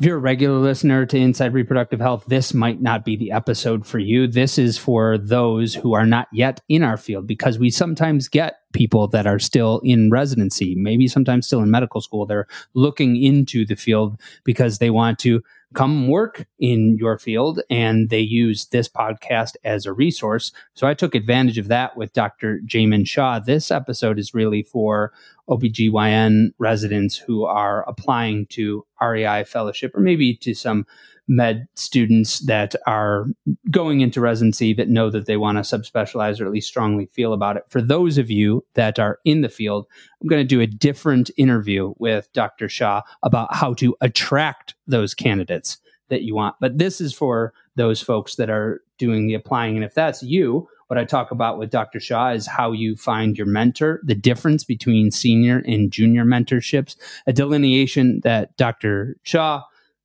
If you're a regular listener to Inside Reproductive Health, this might not be the episode for you. This is for those who are not yet in our field because we sometimes get people that are still in residency, maybe sometimes still in medical school. They're looking into the field because they want to come work in your field and they use this podcast as a resource. So I took advantage of that with Dr. Jaimin Shah. This episode is really for OBGYN residents who are applying to REI fellowship or maybe to some med students that are going into residency that know that they want to subspecialize or at least strongly feel about it. For those of you that are in the field, I'm going to do a different interview with Dr. Shah about how to attract those candidates that you want. But this is for those folks that are doing the applying. And if that's you, what I talk about with Dr. Shah is how you find your mentor, the difference between senior and junior mentorships, a delineation that Dr. Shah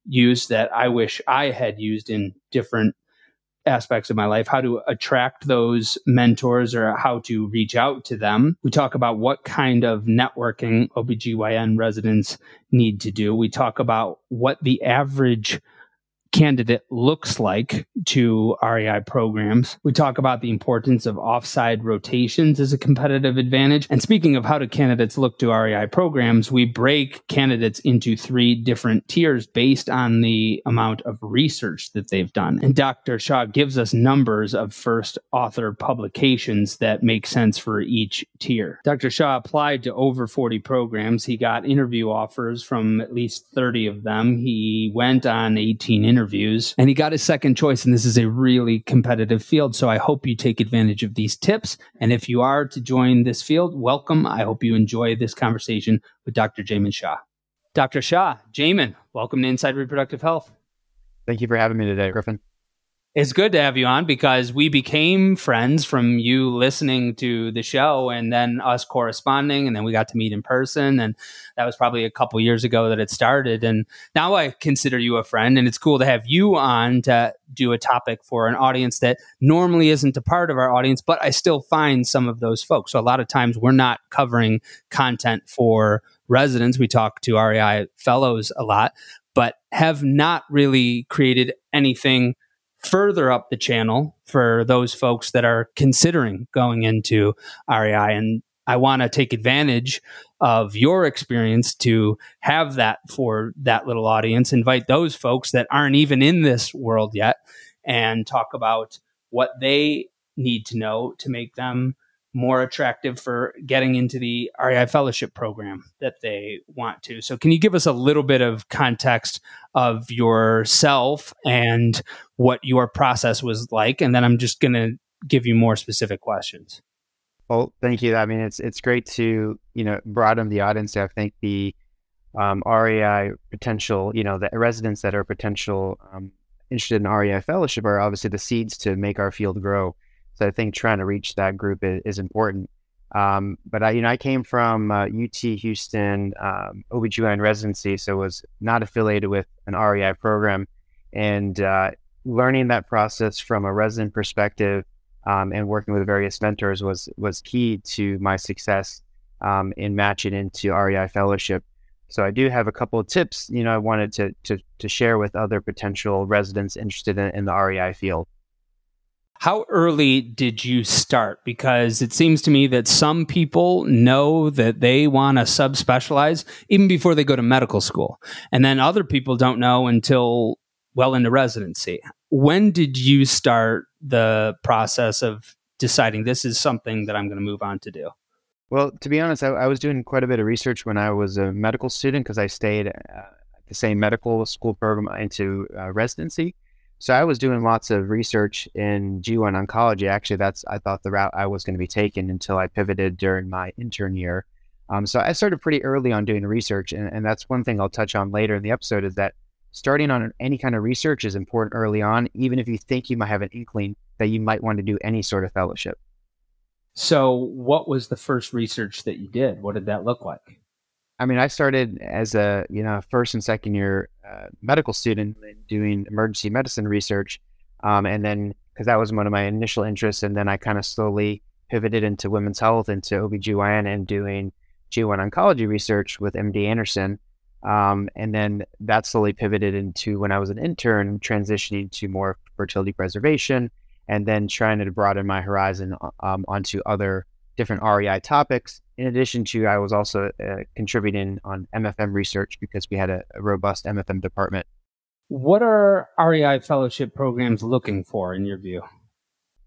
used that I wish I had used in different aspects of my life, how to attract those mentors or how to reach out to them. We talk about what kind of networking OBGYN residents need to do. We talk about what the average candidate looks like to REI programs. We talk about the importance of offsite rotations as a competitive advantage. And speaking of how do candidates look to REI programs, we break candidates into three different tiers based on the amount of research that they've done. And Dr. Shah gives us numbers of first author publications that make sense for each tier. Dr. Shah applied to over 40 programs. He got interview offers from at least 30 of them. He went on 18 interviews interviews and he got his second choice. And this is a really competitive field. So I hope you take advantage of these tips. And if you are to join this field, welcome. I hope you enjoy this conversation with Dr. Jaimin Shah. Dr. Shah, Jaimin, welcome to Inside Reproductive Health. Thank you for having me today, Griffin it's good to have you on because we became friends from you listening to the show and then us corresponding and then we got to meet in person and that was probably a couple years ago that it started. And now I consider you a friend and it's cool to have you on to do a topic for an audience that normally isn't a part of our audience but I still find some of those folks. So a lot of times we're not covering content for residents. We talk to REI fellows a lot but have not really created anything further up the channel for those folks that are considering going into REI. And I want to take advantage of your experience to have that for that little audience, invite those folks that aren't even in this world yet and talk about what they need to know to make them more attractive for getting into the REI fellowship program that they want to. So, can you give us a little bit of context of yourself and what your process was like? And then I'm just going to give you more specific questions. Well, thank you. I mean, it's it's great to you know broaden the audience. I think the um, REI potential, you know, the residents that are potential um, interested in REI fellowship are obviously the seeds to make our field grow. So I think trying to reach that group is, is important. Um, but I, you know, I came from uh, UT Houston um, OBGYN residency, so was not affiliated with an REI program. And uh, learning that process from a resident perspective um, and working with various mentors was was key to my success um, in matching into REI fellowship. So I do have a couple of tips, you know, I wanted to to, to share with other potential residents interested in, in the REI field. How early did you start? Because it seems to me that some people know that they want to subspecialize even before they go to medical school. And then other people don't know until well into residency. When did you start the process of deciding this is something that I'm going to move on to do? Well, to be honest, I, I was doing quite a bit of research when I was a medical student because I stayed at the same medical school program into uh, residency. So I was doing lots of research in GYN oncology. Actually, that's I thought the route I was going to be taking until I pivoted during my intern year. Um, so I started pretty early on doing research, and, and that's one thing I'll touch on later in the episode is that starting on any kind of research is important early on, even if you think you might have an inkling that you might want to do any sort of fellowship. So, what was the first research that you did? What did that look like? I mean, I started as a you know first and second year uh, medical student doing emergency medicine research, um, and then because that was one of my initial interests, and then I kind of slowly pivoted into women's health, into OBGYN, and doing GYN oncology research with MD Anderson. Um, and then that slowly pivoted into when I was an intern, transitioning to more fertility preservation, and then trying to broaden my horizon um, onto other different REI topics. In addition to, I was also uh, contributing on MFM research because we had a, a robust MFM department. What are REI fellowship programs looking for in your view?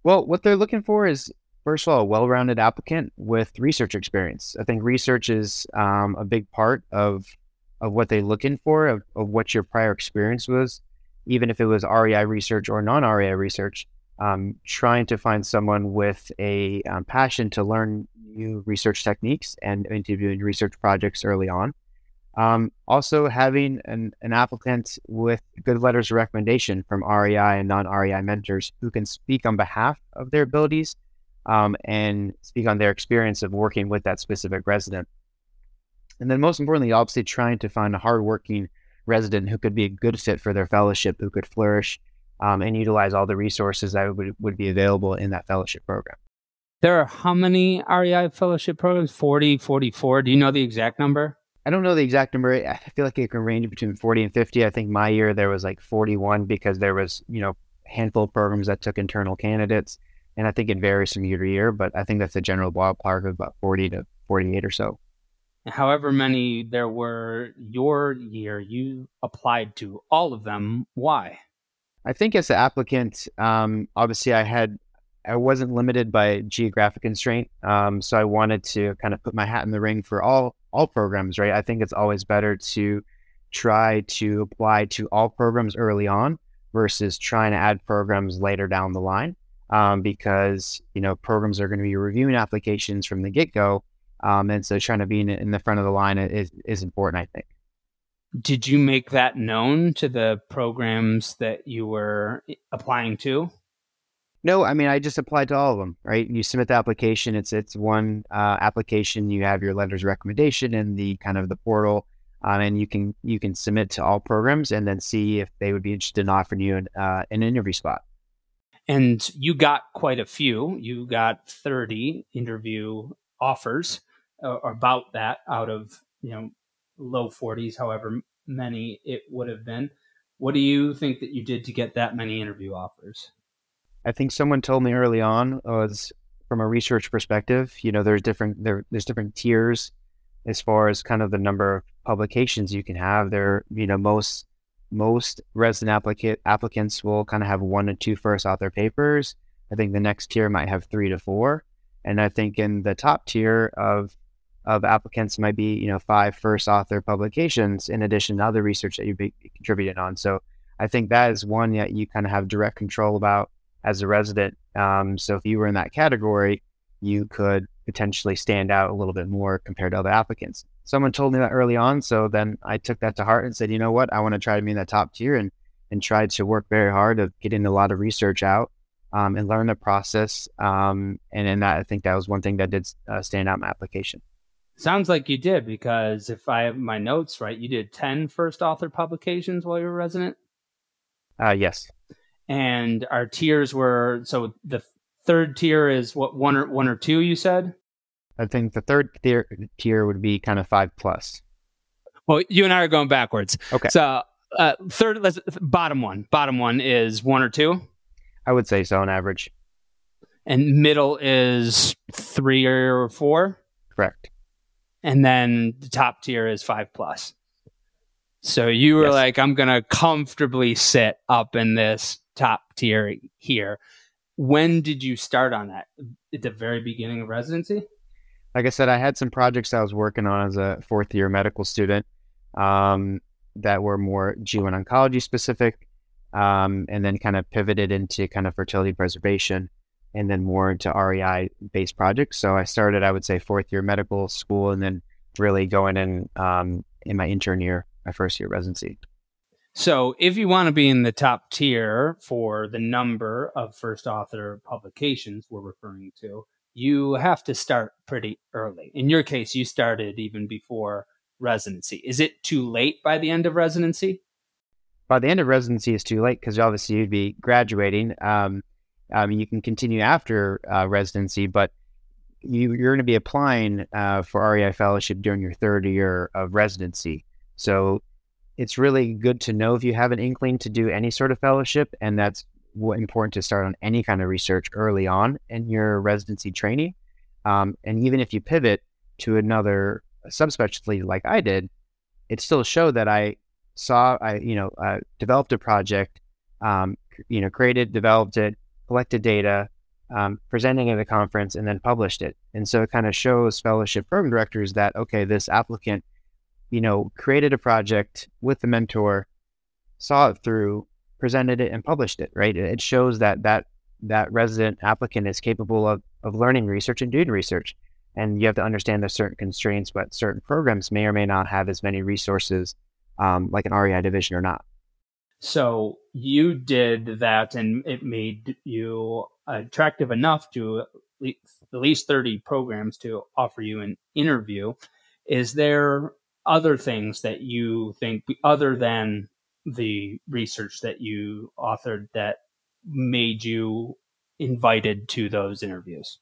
Well, what they're looking for is first of all, a well-rounded applicant with research experience. I think research is um, a big part of of what they're looking for, of, of, what your prior experience was, even if it was REI research or non-REI research. Um, trying to find someone with a um, passion to learn new research techniques and interviewing research projects early on. Um, also, having an, an applicant with good letters of recommendation from REI and non REI mentors who can speak on behalf of their abilities um, and speak on their experience of working with that specific resident. And then, most importantly, obviously, trying to find a hardworking resident who could be a good fit for their fellowship, who could flourish um, and utilize all the resources that would, would be available in that fellowship program. There are how many REI fellowship programs? 40, 44? Do you know the exact number? I don't know the exact number. I feel like it can range between 40 and 50. I think my year there was like 41 because there was, you know, handful of programs that took internal candidates. And I think it varies from year to year, but I think that's a general ballpark of about 40 to 48 or so. However many there were your year, you applied to all of them. Why? I think as an applicant, um, obviously I had, I wasn't limited by geographic constraint. Um, so I wanted to kind of put my hat in the ring for all, all programs, right? I think it's always better to try to apply to all programs early on versus trying to add programs later down the line um, because you know programs are going to be reviewing applications from the get go, um, and so trying to be in, in, the front of the line is is important. I think. Did you make that known to the programs that you were applying to? No, I mean I just applied to all of them. Right, you submit the application. It's it's one uh, application. You have your letters of recommendation and the kind of the portal, um, and you can you can submit to all programs and then see if they would be interested in offering you an, uh, an interview spot. And you got quite a few. You got 30 interview offers, uh, about that out of, you know, low 40s, however many it would have been. What do you think that you did to get that many interview offers? I think someone told me early on uh, was from a research perspective, you know, there's different there, there's different tiers as far as kind of the number of publications you can have. There, you know, most most resident applicant applicants will kind of have one to two first author papers. I think the next tier might have three to four, and I think in the top tier of of applicants might be you know five first author publications in addition to other research that you've be contributed on. So I think that is one that you kind of have direct control about as a resident. Um, so if you were in that category, you could potentially stand out a little bit more compared to other applicants someone told me that early on. So then I took that to heart and said, you know what, I want to try to be in that top tier and and tried to work very hard of getting a lot of research out um, and learn the process. Um, and in that, I think that was one thing that did uh, stand out my application. Sounds like you did because if I have my notes right, you did 10 first author publications while you were resident. Uh, yes. And our tiers were so the third tier is what one or one or two you said. I think the third tier, tier would be kind of five plus. Well, you and I are going backwards. Okay. So uh, third, let's, bottom one. Bottom one is one or two. I would say so on average. And middle is three or four. Correct. And then the top tier is five plus. So you were yes. like, I'm gonna comfortably sit up in this top tier here. When did you start on that? At the very beginning of residency? like I said, I had some projects I was working on as a fourth year medical student um, that were more GYN oncology specific, um, and then kind of pivoted into kind of fertility preservation and then more into REI based projects. So I started, I would say, fourth year medical school and then really going in um, in my intern year, my first year residency. So, if you want to be in the top tier for the number of first author publications we're referring to, you have to start pretty early. In your case, you started even before residency. Is it too late by the end of residency? By the end of residency is too late because obviously you'd be graduating. Um, I mean, you can continue after uh, residency, but you, are going to be applying uh, for REI fellowship during your third year of residency. So it's really good to know if you have an inkling to do any sort of fellowship, and that's important to start on any kind of research early on in your residency training. Um, and even if you pivot to another subspecialty like I did, it still showed that I saw, I you know, uh, developed a project, um, you know, created, developed it, collected data, um, presenting at a conference, and then published it. And so it kind of shows fellowship program directors that okay, this applicant, you know, created a project with the mentor, saw it through, presented it, and published it. Right? It shows that that that resident applicant is capable of of learning research and doing research. And you have to understand there's certain constraints, but certain programs may or may not have as many resources um, like an REI division or not. So you did that, and it made you attractive enough to at least 30 programs to offer you an interview. Is there other things that you think, other than the research that you authored, that made you invited to those interviews?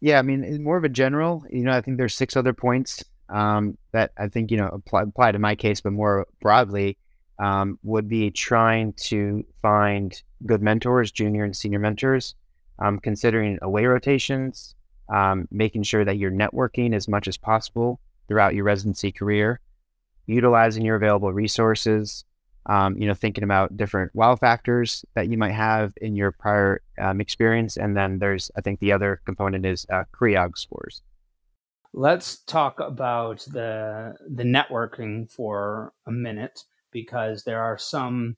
Yeah, I mean, more of a general. You know, I think there's six other points um, that I think you know apply, apply to my case, but more broadly um, would be trying to find good mentors, junior and senior mentors, um, considering away rotations, um, making sure that you're networking as much as possible throughout your residency career, utilizing your available resources, um, you know, thinking about different wow factors that you might have in your prior um, experience. And then there's, I think the other component is uh, CREOG scores. Let's talk about the the networking for a minute because there are some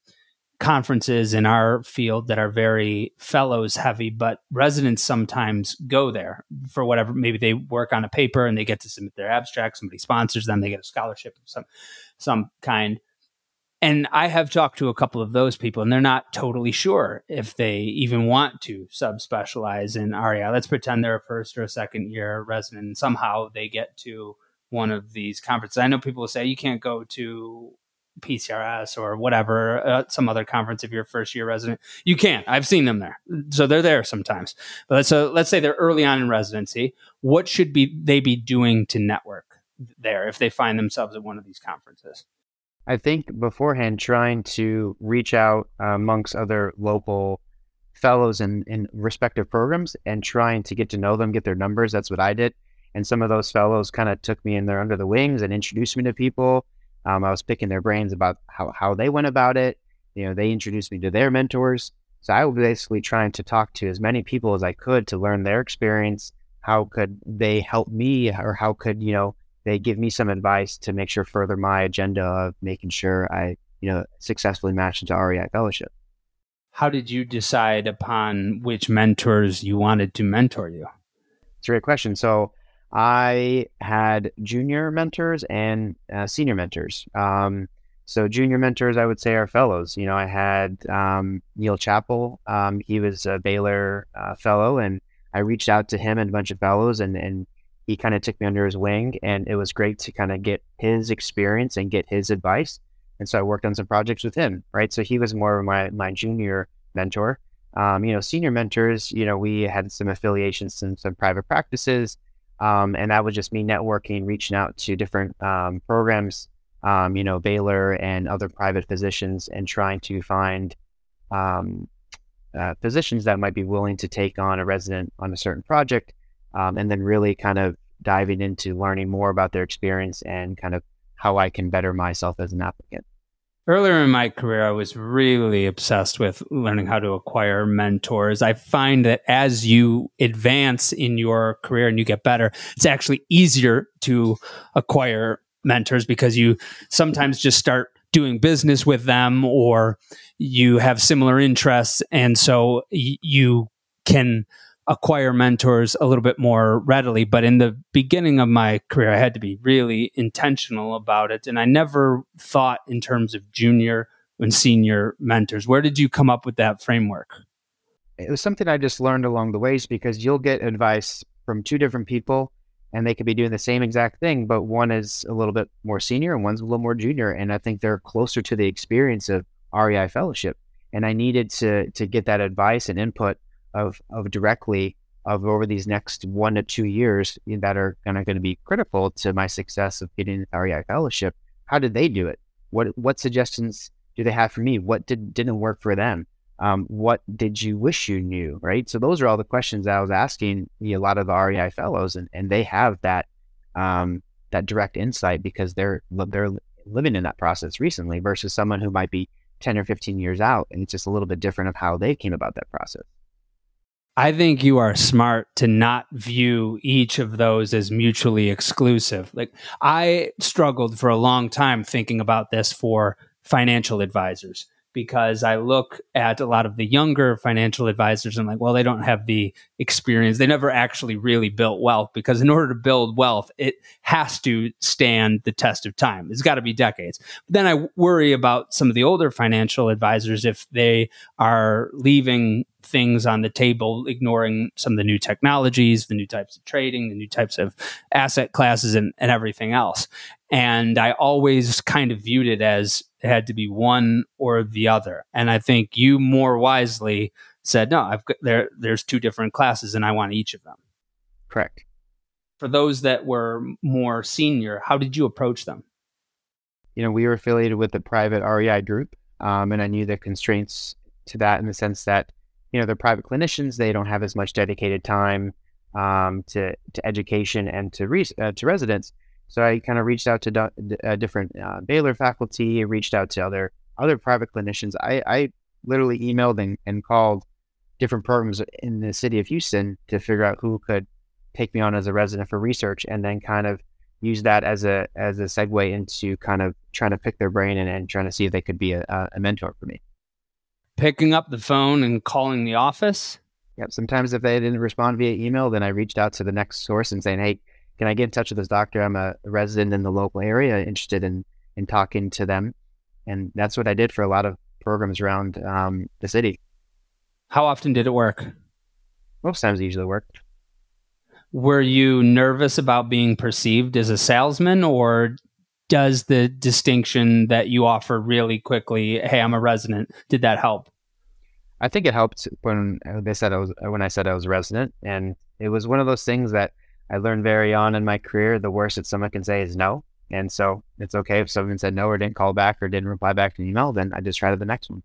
conferences in our field that are very fellows heavy, but residents sometimes go there for whatever. Maybe they work on a paper and they get to submit their abstract. Somebody sponsors them. They get a scholarship of some some kind. And I have talked to a couple of those people, and they're not totally sure if they even want to subspecialize in REI. Let's pretend they're a first or a second year resident, and somehow they get to one of these conferences. I know people will say you can't go to PCRS or whatever, uh, some other conference if you're a first year resident. You can. I've seen them there. So they're there sometimes. But so let's say they're early on in residency. What should be they be doing to network there if they find themselves at one of these conferences? I think beforehand, trying to reach out amongst other local fellows in, in respective programs and trying to get to know them, get their numbers. That's what I did. And some of those fellows kind of took me in there under the wings and introduced me to people. Um, I was picking their brains about how, how they went about it. You know, they introduced me to their mentors. So I was basically trying to talk to as many people as I could to learn their experience. How could they help me, or how could you know they give me some advice to make sure further my agenda of making sure I, you know, successfully match into REI fellowship. How did you decide upon which mentors you wanted to mentor you? It's a great question. So I had junior mentors and uh, senior mentors. Um, so junior mentors, I would say, are fellows. You know, I had um, Neil Chappell. Um, he was a Baylor uh, fellow, and I reached out to him and a bunch of fellows, and and he kind of took me under his wing, and it was great to kind of get his experience and get his advice. And so I worked on some projects with him, right? So he was more of my my junior mentor. Um, you know, senior mentors, you know, we had some affiliations in some private practices, um, and that was just me networking, reaching out to different um, programs, um, you know, Baylor and other private physicians, and trying to find um, uh, physicians that might be willing to take on a resident on a certain project um, and then really kind of diving into learning more about their experience and kind of how I can better myself as an applicant. Earlier in my career, I was really obsessed with learning how to acquire mentors. I find that as you advance in your career and you get better, it's actually easier to acquire mentors because you sometimes just start doing business with them or you have similar interests. And so you can acquire mentors a little bit more readily. But in the beginning of my career, I had to be really intentional about it. And I never thought in terms of junior and senior mentors. Where did you come up with that framework? It was something I just learned along the ways because you'll get advice from two different people and they could be doing the same exact thing, but one is a little bit more senior and one's a little more junior. And I think they're closer to the experience of REI fellowship. And I needed to to get that advice and input of of directly of over these next one to two years that are kind of going to be critical to my success of getting the REI fellowship. how did they do it? What what suggestions do they have for me? What did didn't work for them? Um, what did you wish you knew? Right. So those are all the questions I was asking a lot of the REI fellows, and, and they have that um, that direct insight because they're they're living in that process recently versus someone who might be 10 or 15 years out and it's just a little bit different of how they came about that process. I think you are smart to not view each of those as mutually exclusive. Like I struggled for a long time thinking about this for financial advisors because I look at a lot of the younger financial advisors and like, well, they don't have the experience. They never actually really built wealth because in order to build wealth, it has to stand the test of time. It's got to be decades. But then I worry about some of the older financial advisors if they are leaving things on the table, ignoring some of the new technologies, the new types of trading, the new types of asset classes, and, and everything else. And I always kind of viewed it as it had to be one or the other. And I think you more wisely said, no, I've got, there, there's two different classes and I want each of them. Correct. For those that were more senior, how did you approach them? You know, we were affiliated with the private REI group, um, and I knew the constraints to that in the sense that, you know, they're private clinicians. They don't have as much dedicated time um, to, to education and to, re- uh, to residents. So I kind of reached out to do, uh, different uh, Baylor faculty, reached out to other other private clinicians. I, I literally emailed and, and called different programs in the city of Houston to figure out who could take me on as a resident for research, and then kind of use that as a as a segue into kind of trying to pick their brain and, and trying to see if they could be a, a mentor for me. Picking up the phone and calling the office. Yep. Sometimes if they didn't respond via email, then I reached out to the next source and saying, "Hey, can I get in touch with this doctor? I'm a resident in the local area, interested in in talking to them, and that's what I did for a lot of programs around um, the city. How often did it work? Most times, it usually worked. Were you nervous about being perceived as a salesman, or does the distinction that you offer really quickly, "Hey, I'm a resident," did that help? I think it helped when they said I was when I said I was a resident, and it was one of those things that I learned very on in my career the worst that someone can say is no. And so it's okay if someone said no or didn't call back or didn't reply back to an email, then I just try to the next one.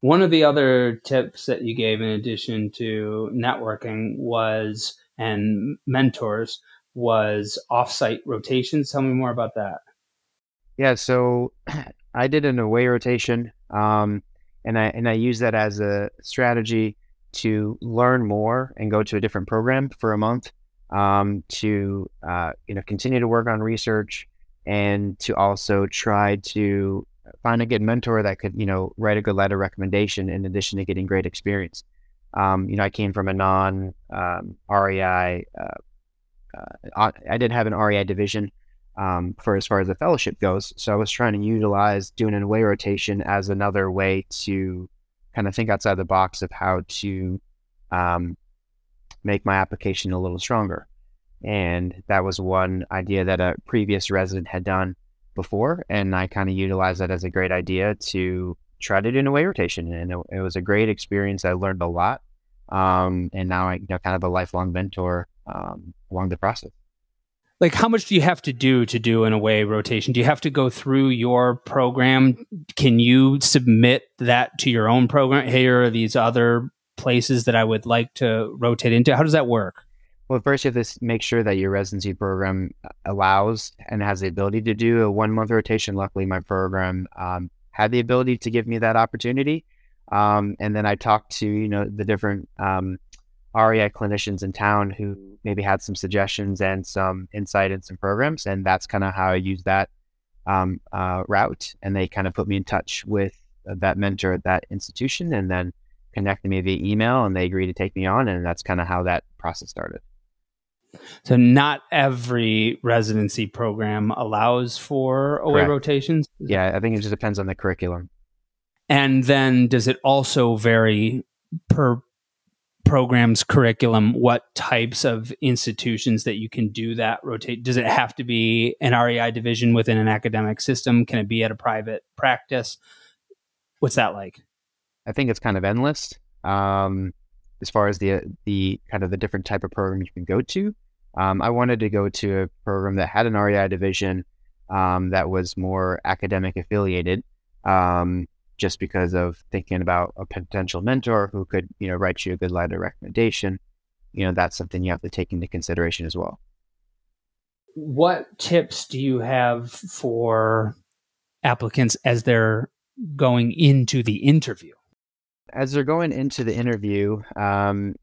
One of the other tips that you gave in addition to networking was and mentors was offsite rotations. Tell me more about that. Yeah, so I did an away rotation, um, and I and I use that as a strategy to learn more and go to a different program for a month um, to uh, you know continue to work on research and to also try to find a good mentor that could you know write a good letter of recommendation in addition to getting great experience. Um, you know, I came from a non um, REI. Uh, uh, I didn't have an REI division um, for as far as the fellowship goes, so I was trying to utilize doing an away rotation as another way to kind of think outside the box of how to um, make my application a little stronger. And that was one idea that a previous resident had done before. And I kind of utilized that as a great idea to try to do an away rotation. And it, it was a great experience. I learned a lot. Um, and now I, you know, kind of a lifelong mentor um, along the process. Like, how much do you have to do to do an away rotation? Do you have to go through your program? Can you submit that to your own program? Here are these other places that I would like to rotate into? How does that work? Well, first you have to make sure that your residency program uh, allows and has the ability to do a one month rotation. Luckily, my program um, had the ability to give me that opportunity. Um, and then I talked to you know the different um, REI clinicians in town who maybe had some suggestions and some insight in some programs, and that's kind of how I used that um, uh, route. And they kind of put me in touch with uh, that mentor at that institution, and then connected me via email and they agreed to take me on. And that's kind of how that process started. So, not every residency program allows for away Correct. rotations? Yeah, I think it just depends on the curriculum. And then, does it also vary per program's curriculum what types of institutions that you can do that rotate does it have to be an rei division within an academic system? Can it be at a private practice? What's that like? I think it's kind of endless um, as far as the the kind of the different type of program you can go to. Um, I wanted to go to a program that had an REI division um, that was more academic affiliated, um, just because of thinking about a potential mentor who could, you know, write you a good letter of recommendation. You know, that's something you have to take into consideration as well. What tips do you have for applicants as they're going into the interview? As they're going into the interview, um,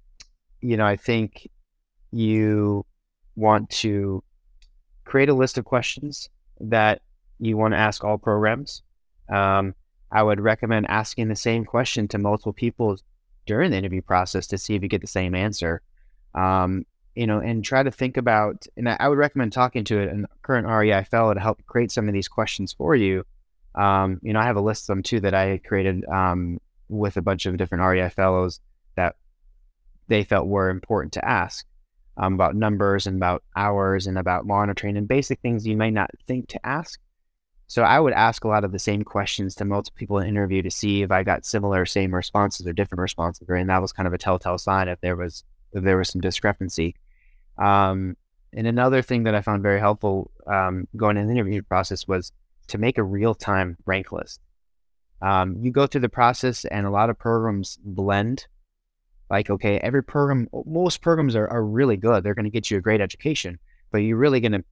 you know, I think you want to create a list of questions that you want to ask all programs. Um, I would recommend asking the same question to multiple people during the interview process to see if you get the same answer. Um, you know, and try to think about, and I would recommend talking to a current REI fellow to help create some of these questions for you. Um, you know, I have a list of them too that I created um, with a bunch of different REI fellows that they felt were important to ask um, about numbers and about hours and about monitoring and basic things you may not think to ask. So I would ask a lot of the same questions to multiple people in interview to see if I got similar, same responses or different responses, and that was kind of a telltale sign if there was if there was some discrepancy. Um, and another thing that I found very helpful um, going in the interview process was to make a real time rank list. Um, you go through the process, and a lot of programs blend like, okay, every program, most programs are, are really good. They're going to get you a great education, but you're really going to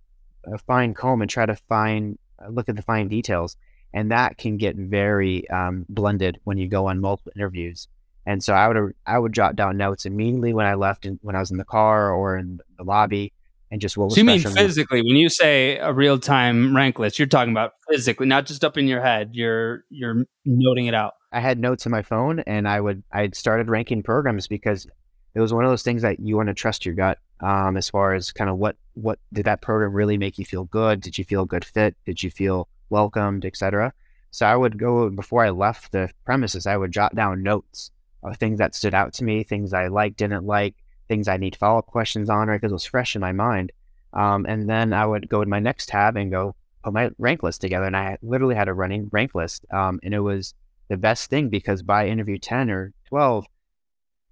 uh, find comb and try to find, look at the fine details. And that can get very um, blended when you go on multiple interviews. And so I would I would jot down notes immediately when I left and when I was in the car or in the lobby and just what was. So you mean physically when you say a real time rank list, you're talking about physically, not just up in your head. You're you're noting it out. I had notes on my phone, and I would I started ranking programs because it was one of those things that you want to trust your gut. Um, as far as kind of what what did that program really make you feel good? Did you feel good fit? Did you feel welcomed, etc. So I would go before I left the premises. I would jot down notes of things that stood out to me, things I liked, didn't like, things I need follow up questions on, right? Because it was fresh in my mind. Um, and then I would go to my next tab and go put my rank list together. And I literally had a running rank list. Um, and it was the best thing because by interview 10 or 12,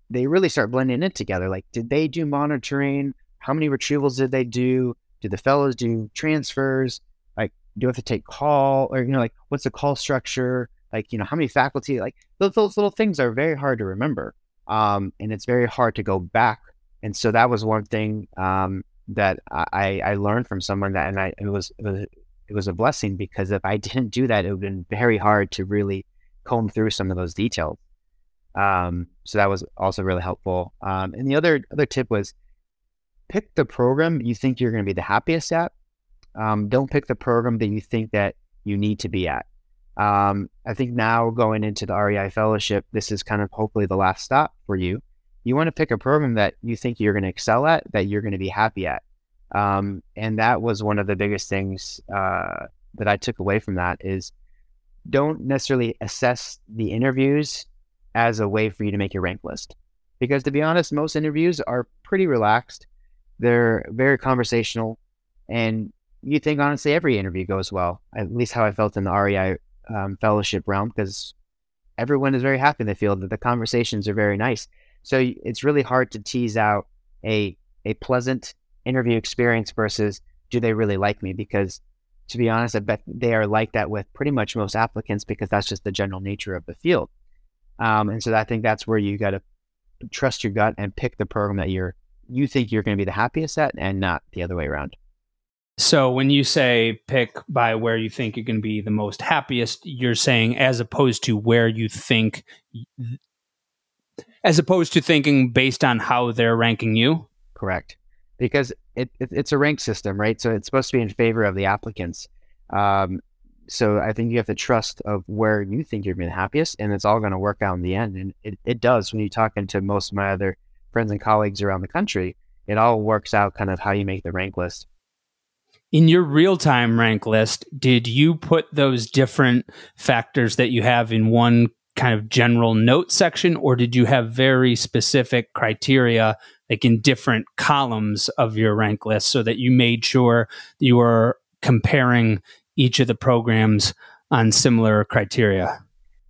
they really start blending it together. Like, did they do monitoring? How many retrievals did they do? Did the fellows do transfers? Like, do you have to take call or, you know, like, what's the call structure? Like, you know, how many faculty? Like, those, those little things are very hard to remember. Um, and it's very hard to go back. And so that was one thing um, that I, I learned from someone that, and I, it was, it was, it was a blessing because if I didn't do that, it would have been very hard to really comb through some of those details. Um, so that was also really helpful. Um, and the other other tip was pick the program you think you're going to be the happiest at. Um, don't pick the program that you think that you need to be at. Um, I think now going into the REI fellowship, this is kind of hopefully the last stop for you. You want to pick a program that you think you're going to excel at, that you're going to be happy at. Um, and that was one of the biggest things uh, that I took away from that is don't necessarily assess the interviews as a way for you to make your rank list. Because to be honest, most interviews are pretty relaxed. They're very conversational. And you think honestly every interview goes well, at least how I felt in the REI um, fellowship realm, because everyone is very happy in the field that the conversations are very nice. So it's really hard to tease out a, a pleasant interview experience versus do they really like me? Because to be honest, I bet they are like that with pretty much most applicants because that's just the general nature of the field. Um, and so I think that's where you got to trust your gut and pick the program that you're you think you're going to be the happiest at, and not the other way around. So when you say pick by where you think you're going to be the most happiest, you're saying as opposed to where you think, as opposed to thinking based on how they're ranking you. Correct because it, it, it's a rank system, right? So it's supposed to be in favor of the applicants. Um, so I think you have to trust of where you think you're being happiest, and it's all going to work out in the end. And it, it does when you're talking to most of my other friends and colleagues around the country. It all works out kind of how you make the rank list. In your real time rank list, did you put those different factors that you have in one kind of general note section, or did you have very specific criteria like in different columns of your rank list so that you made sure you were comparing each of the programs on similar criteria?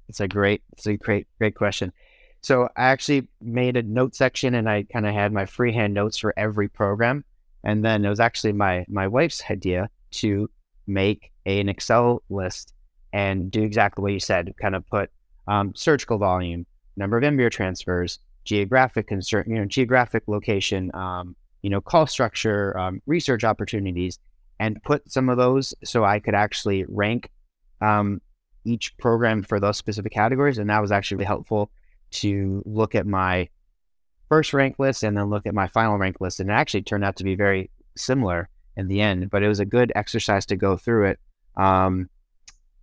It's a great, it's a great, great question. So I actually made a note section and I kind of had my freehand notes for every program. And then it was actually my my wife's idea to make a, an Excel list and do exactly what you said, kind of put um, surgical volume, number of embryo transfers, geographic concern, you know, geographic location, um, you know, call structure, um, research opportunities, and put some of those so I could actually rank um, each program for those specific categories. And that was actually helpful to look at my first rank list and then look at my final rank list. And it actually turned out to be very similar in the end, but it was a good exercise to go through it um,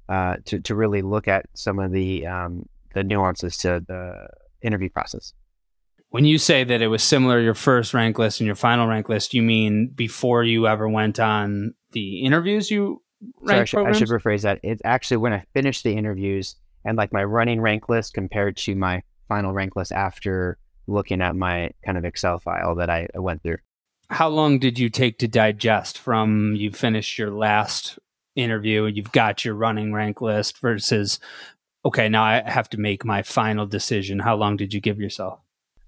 uh, to, to really look at some of the, um, the nuances to the interview process. When you say that it was similar, your first rank list and your final rank list, you mean before you ever went on the interviews you so I, should, I should rephrase that. It's actually when I finished the interviews and like my running rank list compared to my final rank list after looking at my kind of Excel file that I, I went through. How long did you take to digest from you finished your last interview and you've got your running rank list versus okay, now I have to make my final decision. How long did you give yourself?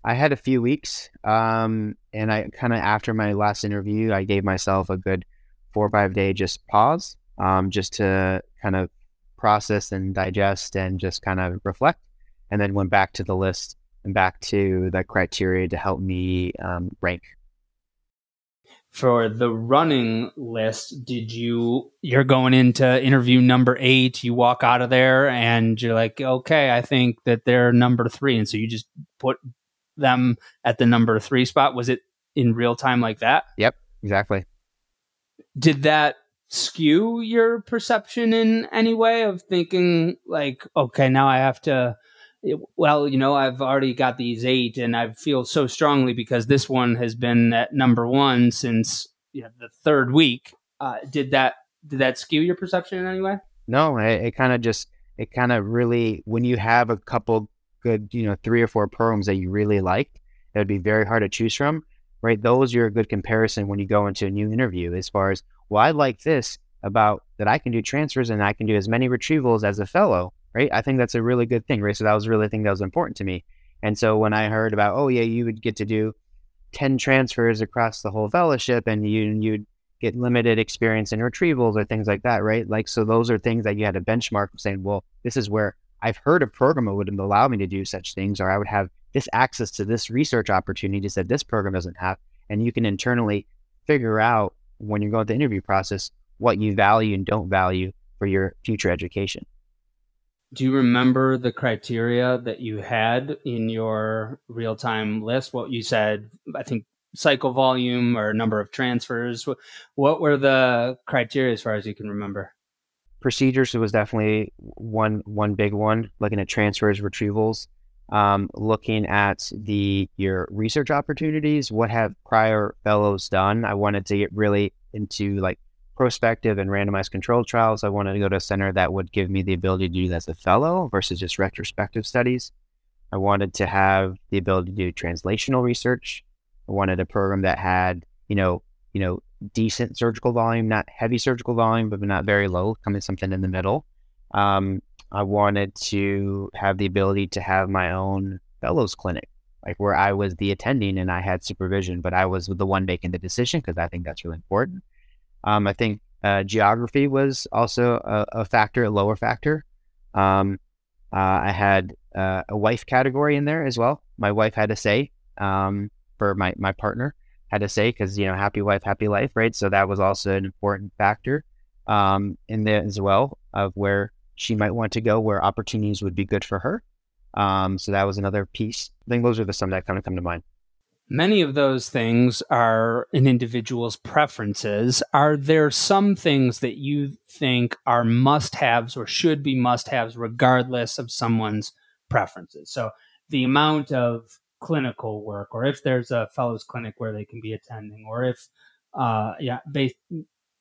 I had a few weeks, um, and I kind of after my last interview, I gave myself a good four or five day just pause, um, just to kind of process and digest and just kind of reflect, and then went back to the list and back to the criteria to help me um, rank. For the running list, did you you're going into interview number eight? You walk out of there and you're like, okay, I think that they're number three, and so you just put them at the number three spot? Was it in real time like that? Yep, exactly. Did that skew your perception in any way of thinking like, okay, now I have to? Well, you know, I've already got these eight, and I feel so strongly because this one has been at number one since you know, the third week. Uh, did that did that skew your perception in any way? No, it, it kind of just it kind of really when you have a couple good, you know, three or four programs that you really liked that would be very hard to choose from, right? Those are a good comparison when you go into a new interview as far as, well, I like this about that I can do transfers and I can do as many retrievals as a fellow, right? I think that's a really good thing, right? So that was really a thing that was important to me. And so when I heard about, oh yeah, you would get to do 10 transfers across the whole fellowship and you you'd get limited experience in retrievals or things like that, right? Like so those are things that you had to benchmark saying, well, this is where I've heard a program that would allow me to do such things, or I would have this access to this research opportunities that this program doesn't have. And you can internally figure out when you're going through the interview process what you value and don't value for your future education. Do you remember the criteria that you had in your real time list? What you said, I think cycle volume or number of transfers. What were the criteria as far as you can remember? Procedures was definitely one one big one. Looking at transfers, retrievals, um, looking at the your research opportunities. What have prior fellows done? I wanted to get really into like prospective and randomized controlled trials. I wanted to go to a center that would give me the ability to do that as a fellow versus just retrospective studies. I wanted to have the ability to do translational research. I wanted a program that had, you know, you know, decent surgical volume, not heavy surgical volume, but not very low, coming something in the middle. Um, I wanted to have the ability to have my own fellows clinic, like where I was the attending and I had supervision, but I was the one making the decision because I think that's really important. Um, I think uh, geography was also a, a, factor, a lower factor. Um, uh, I had uh, a wife category in there as well. My wife had a say um, for my, my partner had to say because you know happy wife happy life right? So that was also an important factor um, in there as well of where she might want to go where opportunities would be good for her. Um, so that was another piece. I think those are the some that kind of come to mind. Many of those things are an individual's preferences. Are there some things that you think are must-haves or should be must-haves regardless of someone's preferences? So the amount of clinical work or if there's a fellows clinic where they can be attending or if uh yeah based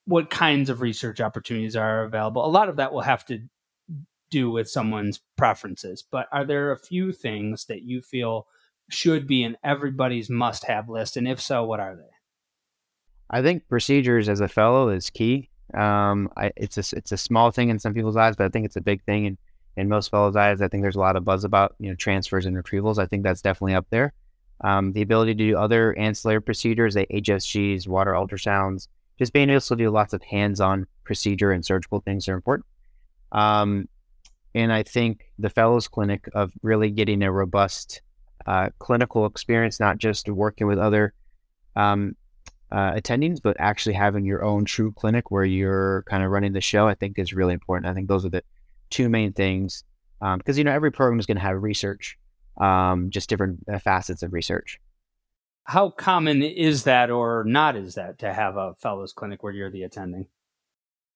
what kinds of research opportunities are available. A lot of that will have to do with someone's preferences but are there a few things that you feel should be in everybody's must have list? And if so what are they? I think procedures as a fellow is key. Um I, it's a it's a small thing in some people's eyes but i think it's a big thing and in most fellows' eyes. I think there's a lot of buzz about you know transfers and retrievals. I think that's definitely up there. Um, the ability to do other ancillary procedures, like HSGs, water ultrasounds, just being able to do lots of hands-on procedure and surgical things are important. Um, and I think the fellows clinic of really getting a robust uh, clinical experience, not just working with other um, uh, attendings, but actually having your own true clinic where you're kind of running the show, I think is really important. I think those are the two main things because um, you know every program is going to have research, um, just different uh, facets of research. How common is that, or not, is that to have a fellows clinic where you're the attending?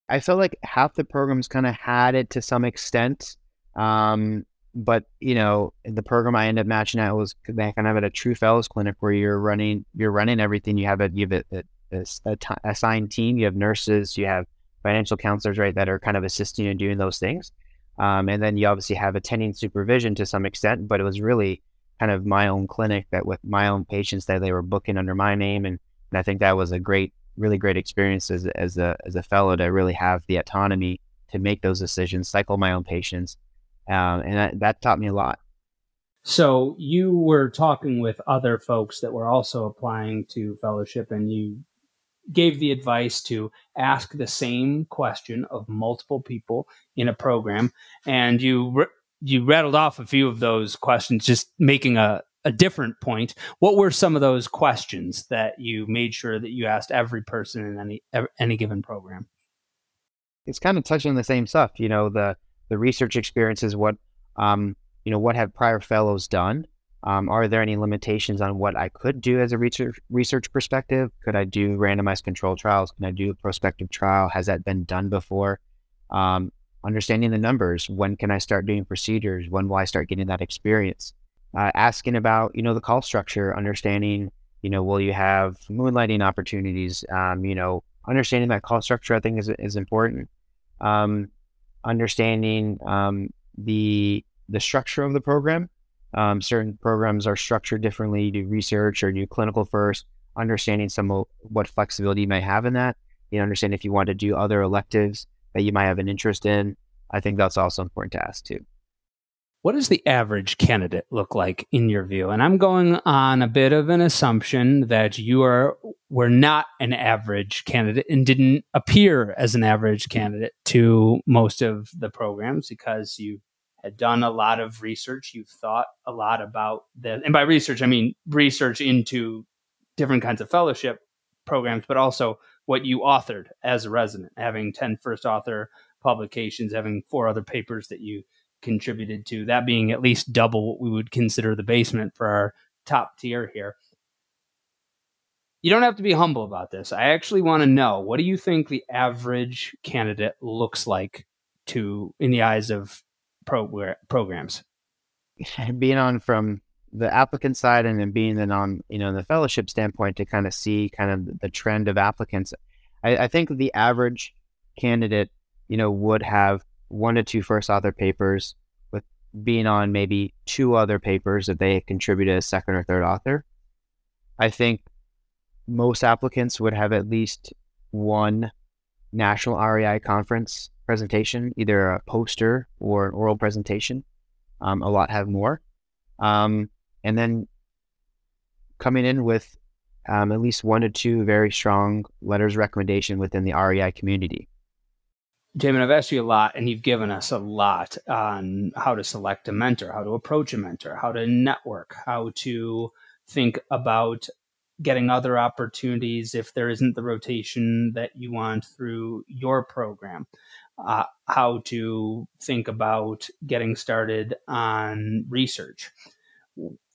I feel like half the programs kind of had it to some extent. Um, but you know, the program I ended up matching out was they kind of at a true fellows clinic where you're running, you're running everything. You have a, you have a, a, a t- assigned team. You have nurses, you have financial counselors, right, that are kind of assisting you in doing those things. Um, and then you obviously have attending supervision to some extent, but it was really kind of my own clinic that with my own patients that they were booking under my name. And, and I think that was a great, really great experience as, as a, as a fellow to really have the autonomy to make those decisions, cycle my own patients. Um, and that, that taught me a lot. So you were talking with other folks that were also applying to fellowship and you gave the advice to ask the same question of multiple people in a program. And you you rattled off a few of those questions just making a a different point. What were some of those questions that you made sure that you asked every person in any any given program? It's kind of touching the same stuff you know the the research experiences what um you know what have prior fellows done um, are there any limitations on what I could do as a research research perspective? Could I do randomized control trials? Can I do a prospective trial? Has that been done before? Um, understanding the numbers. When can I start doing procedures? When will I start getting that experience? Uh, asking about you know the call structure, understanding you know will you have moonlighting opportunities? Um, you know understanding that call structure I think is is important. Um, understanding um, the the structure of the program um, certain programs are structured differently. Do research or do clinical first, understanding some of what flexibility you may have in that. You understand if you want to do other electives that you might have an interest in. I think that's also important to ask too. What does the average candidate look like in your view? And I'm going on a bit of an assumption that you are were not an average candidate and didn't appear as an average candidate to most of the programs because you had done a lot of research. You've thought a lot about that. And by research, I mean research into different kinds of fellowship programs, but also what you authored as a resident, having 10 first author publications, having four other papers that you contributed to, that being at least double what we would consider the basement for our top tier here. You don't have to be humble about this. I actually want to know what do you think the average candidate looks like to in the eyes of pro- programs? Being on from the applicant side and then being then on you know the fellowship standpoint to kind of see kind of the trend of applicants, I, I think the average candidate you know would have one to two first author papers with being on maybe two other papers that they contributed as second or third author. I think most applicants would have at least one national REI conference presentation, either a poster or an oral presentation. Um, a lot have more. Um, and then coming in with um, at least one to two very strong letters recommendation within the REI community. Jaimin, I've asked you a lot, and you've given us a lot on how to select a mentor, how to approach a mentor, how to network, how to think about getting other opportunities if there isn't the rotation that you want through your program uh, how to think about getting started on research.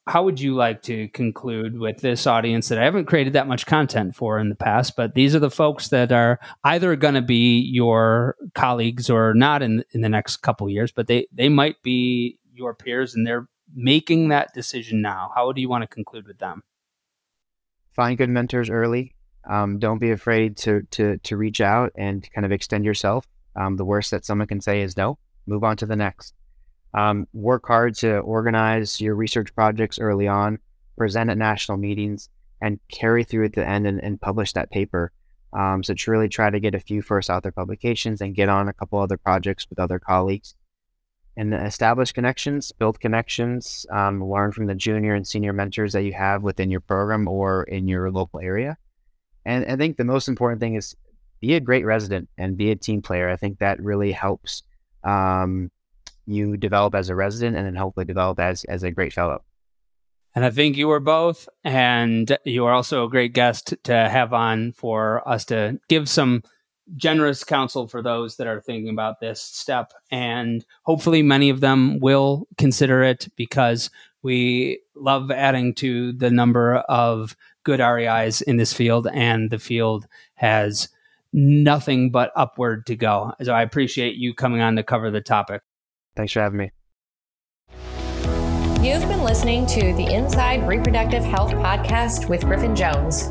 How would you like to conclude with this audience that I haven't created that much content for in the past, but these are the folks that are either going to be your colleagues or not in in the next couple years, but they they might be your peers and they're making that decision now. How do you want to conclude with them? Find good mentors early. Um, don't be afraid to to to reach out and kind of extend yourself. Um, the worst that someone can say is no, move on to the next. Um, work hard to organize your research projects early on, present at national meetings, and carry through at the end and, and publish that paper. Um, so to really try to get a few first author publications and get on a couple other projects with other colleagues. And establish connections, build connections, um, learn from the junior and senior mentors that you have within your program or in your local area. And I think the most important thing is be a great resident and be a team player. I think that really helps um, you develop as a resident and then hopefully develop as as a great fellow. And I think you were both, and you are also a great guest to have on for us to give some generous counsel for those that are thinking about this step. And hopefully, many of them will consider it because we love adding to the number of good REIs in this field, and the field has nothing but upward to go. So I appreciate you coming on to cover the topic. Thanks for having me. You've been listening to the Inside Reproductive Health podcast with Griffin Jones.